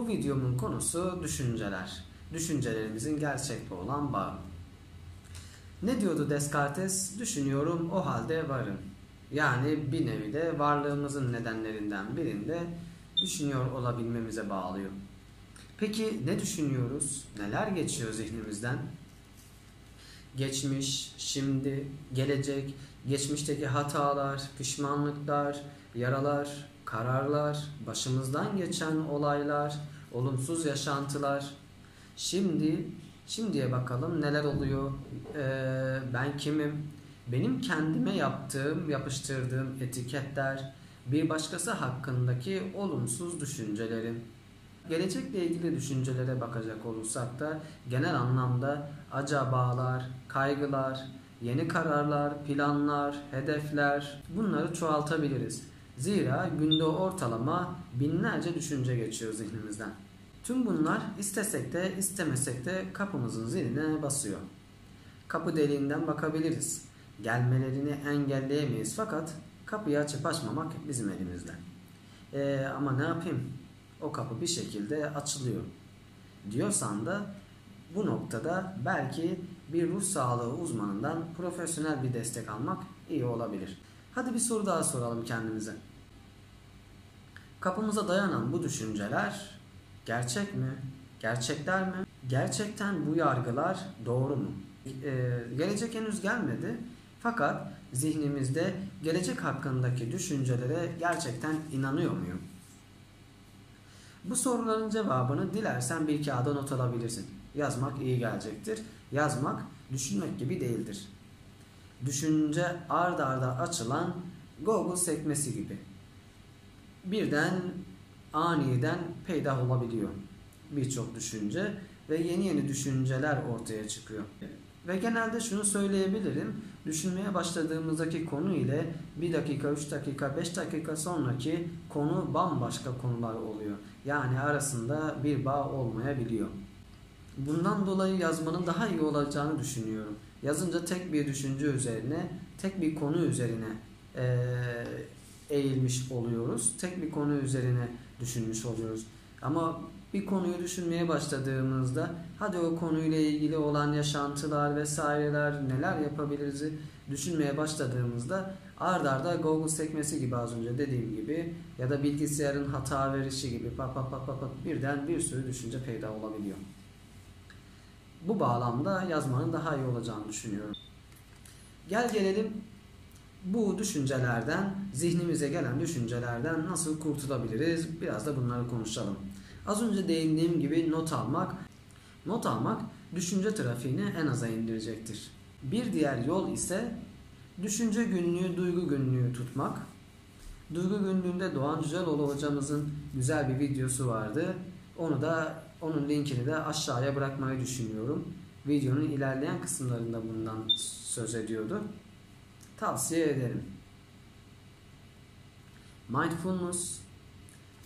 Bu videomun konusu düşünceler. Düşüncelerimizin gerçekle olan bağı. Ne diyordu Descartes? Düşünüyorum o halde varım. Yani bir nevi de varlığımızın nedenlerinden birinde düşünüyor olabilmemize bağlıyor. Peki ne düşünüyoruz? Neler geçiyor zihnimizden? Geçmiş, şimdi, gelecek, geçmişteki hatalar, pişmanlıklar, yaralar, kararlar, başımızdan geçen olaylar, olumsuz yaşantılar. Şimdi, şimdiye bakalım neler oluyor, ee, ben kimim, benim kendime yaptığım, yapıştırdığım etiketler, bir başkası hakkındaki olumsuz düşüncelerim. Gelecekle ilgili düşüncelere bakacak olursak da genel anlamda acabalar, kaygılar, yeni kararlar, planlar, hedefler bunları çoğaltabiliriz. Zira günde ortalama binlerce düşünce geçiyor zihnimizden. Tüm bunlar istesek de istemesek de kapımızın ziline basıyor. Kapı deliğinden bakabiliriz. Gelmelerini engelleyemeyiz fakat kapıyı açıp açmamak bizim elimizde. Ee, ama ne yapayım? O kapı bir şekilde açılıyor. Diyorsan da bu noktada belki bir ruh sağlığı uzmanından profesyonel bir destek almak iyi olabilir. Hadi bir soru daha soralım kendimize. Kapımıza dayanan bu düşünceler gerçek mi? Gerçekler mi? Gerçekten bu yargılar doğru mu? Ee, gelecek henüz gelmedi. Fakat zihnimizde gelecek hakkındaki düşüncelere gerçekten inanıyor muyum? Bu soruların cevabını dilersen bir kağıda not alabilirsin. Yazmak iyi gelecektir. Yazmak düşünmek gibi değildir. Düşünce ard arda açılan Google sekmesi gibi. Birden aniden peydah olabiliyor birçok düşünce ve yeni yeni düşünceler ortaya çıkıyor. Ve genelde şunu söyleyebilirim. Düşünmeye başladığımızdaki konu ile 1 dakika, 3 dakika, 5 dakika sonraki konu bambaşka konular oluyor. Yani arasında bir bağ olmayabiliyor. Bundan dolayı yazmanın daha iyi olacağını düşünüyorum. Yazınca tek bir düşünce üzerine, tek bir konu üzerine eğilmiş oluyoruz. Tek bir konu üzerine düşünmüş oluyoruz. Ama bir konuyu düşünmeye başladığımızda hadi o konuyla ilgili olan yaşantılar vesaireler neler yapabiliriz düşünmeye başladığımızda ard arda Google sekmesi gibi az önce dediğim gibi ya da bilgisayarın hata verişi gibi pat pat pat pat, birden bir sürü düşünce peyda olabiliyor. Bu bağlamda yazmanın daha iyi olacağını düşünüyorum. Gel gelelim bu düşüncelerden, zihnimize gelen düşüncelerden nasıl kurtulabiliriz? Biraz da bunları konuşalım. Az önce değindiğim gibi not almak, not almak düşünce trafiğini en aza indirecektir. Bir diğer yol ise düşünce günlüğü, duygu günlüğü tutmak. Duygu günlüğünde Doğan Cüceloğlu hocamızın güzel bir videosu vardı. Onu da onun linkini de aşağıya bırakmayı düşünüyorum. Videonun ilerleyen kısımlarında bundan söz ediyordu. Tavsiye ederim. Mindfulness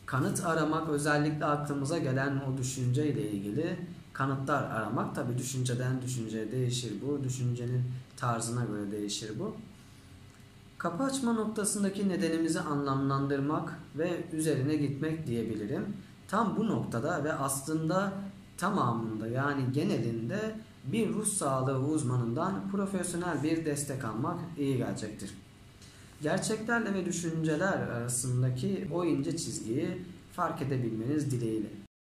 kanıt aramak özellikle aklımıza gelen o düşünce ile ilgili kanıtlar aramak tabi düşünceden düşünceye değişir bu. Düşüncenin tarzına göre değişir bu. Kapı açma noktasındaki nedenimizi anlamlandırmak ve üzerine gitmek diyebilirim. Tam bu noktada ve aslında tamamında yani genelinde bir ruh sağlığı uzmanından profesyonel bir destek almak iyi gelecektir. Gerçeklerle ve düşünceler arasındaki o ince çizgiyi fark edebilmeniz dileğiyle.